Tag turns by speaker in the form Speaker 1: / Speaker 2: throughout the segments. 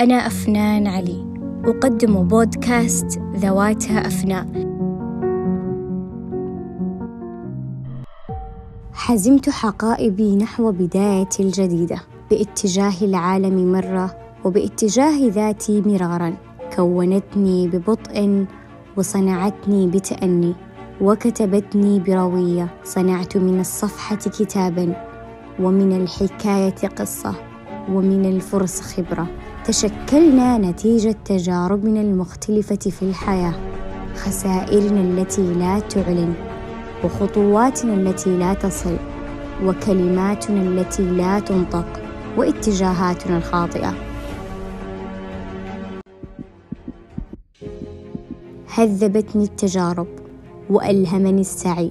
Speaker 1: أنا أفنان علي. أقدم بودكاست ذواتها أفناء. حزمت حقائبي نحو بدايتي الجديدة. باتجاه العالم مرة وباتجاه ذاتي مرارا. كونتني ببطء وصنعتني بتأني. وكتبتني بروية. صنعت من الصفحة كتابا ومن الحكاية قصة ومن الفرص خبرة. تشكلنا نتيجة تجاربنا المختلفة في الحياة خسائرنا التي لا تعلن وخطواتنا التي لا تصل وكلماتنا التي لا تنطق واتجاهاتنا الخاطئة. هذبتني التجارب وألهمني السعي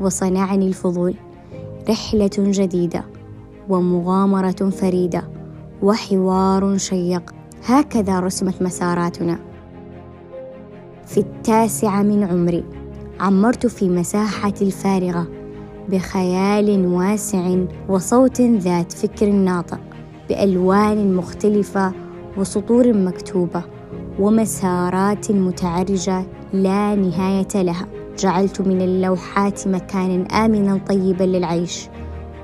Speaker 1: وصنعني الفضول رحلة جديدة ومغامرة فريدة. وحوار شيق. هكذا رسمت مساراتنا. في التاسعة من عمري عمرت في مساحتي الفارغة بخيال واسع وصوت ذات فكر ناطق بألوان مختلفة وسطور مكتوبة ومسارات متعرجة لا نهاية لها. جعلت من اللوحات مكانا آمنا طيبا للعيش.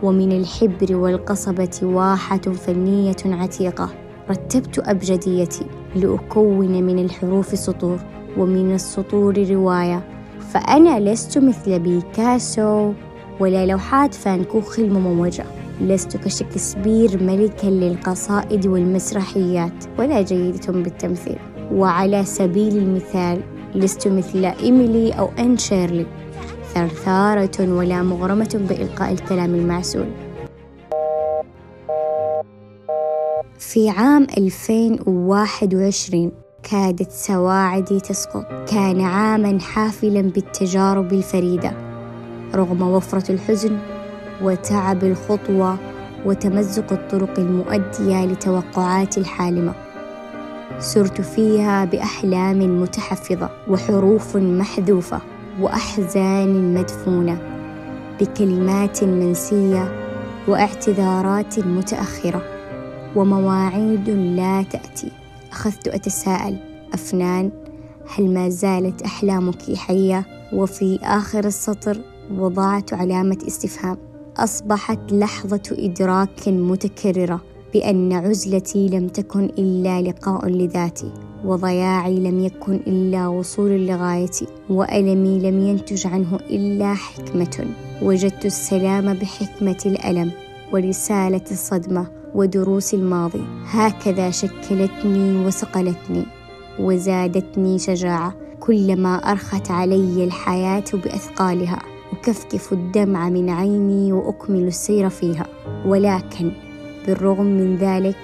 Speaker 1: ومن الحبر والقصبة واحة فنية عتيقة. رتبت أبجديتي لأكون من الحروف سطور ومن السطور رواية. فأنا لست مثل بيكاسو ولا لوحات فان كوخ المموجه لست كشكسبير ملكا للقصائد والمسرحيات ولا جيدة بالتمثيل. وعلى سبيل المثال لست مثل إيميلي أو أن شيرلي. ثرثارة ولا مغرمة بإلقاء الكلام المعسول. في عام 2021 كادت سواعدي تسقط. كان عاما حافلا بالتجارب الفريدة رغم وفرة الحزن وتعب الخطوة وتمزق الطرق المؤدية لتوقعات الحالمة. سرت فيها بأحلام متحفظة وحروف محذوفة. وأحزان مدفونة بكلمات منسية واعتذارات متأخرة ومواعيد لا تأتي. أخذت أتساءل أفنان هل ما زالت أحلامك حية؟ وفي آخر السطر وضعت علامة استفهام. أصبحت لحظة إدراك متكررة بأن عزلتي لم تكن إلا لقاء لذاتي. وضياعي لم يكن إلا وصول لغايتي وألمي لم ينتج عنه إلا حكمة. وجدت السلام بحكمة الألم ورسالة الصدمة ودروس الماضي. هكذا شكلتني وصقلتني وزادتني شجاعة. كلما أرخت علي الحياة بأثقالها أكفكف الدمع من عيني وأكمل السير فيها. ولكن بالرغم من ذلك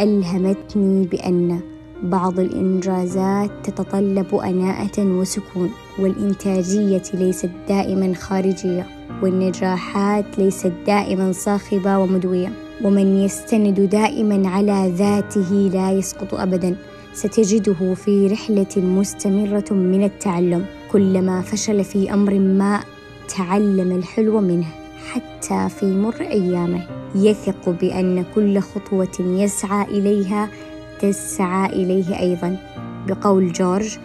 Speaker 1: ألهمتني بأن بعض الإنجازات تتطلب أناءة وسكون والإنتاجية ليست دائما خارجية والنجاحات ليست دائما صاخبة ومدوية ومن يستند دائما على ذاته لا يسقط أبدا. ستجده في رحلة مستمرة من التعلم كلما فشل في أمر ما تعلم الحلو منه حتى في مر أيامه. يثق بأن كل خطوة يسعى إليها تسعى إليه أيضا بقول جورج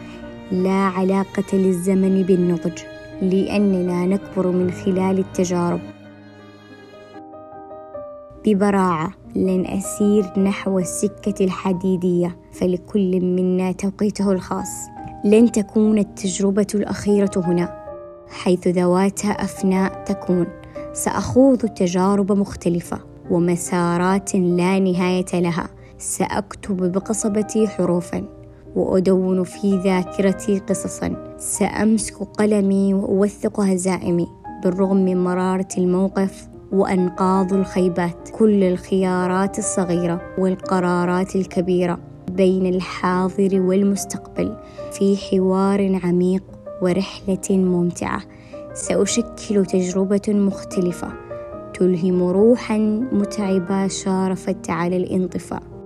Speaker 1: لا علاقة للزمن بالنضج لأننا نكبر من خلال التجارب. ببراعة لن أسير نحو السكة الحديدية فلكل منا توقيته الخاص. لن تكون التجربة الأخيرة هنا حيث ذواتها أفناء تكون. سأخوض تجارب مختلفة ومسارات لا نهاية لها. سأكتب بقصبتي حروفا وأدون في ذاكرتي قصصا. سأمسك قلمي وأوثق هزائمي بالرغم من مرارة الموقف وأنقاض الخيبات. كل الخيارات الصغيرة والقرارات الكبيرة بين الحاضر والمستقبل في حوار عميق ورحلة ممتعة. سأشكل تجربة مختلفة تلهم روحا متعبة شارفت على الانطفاء.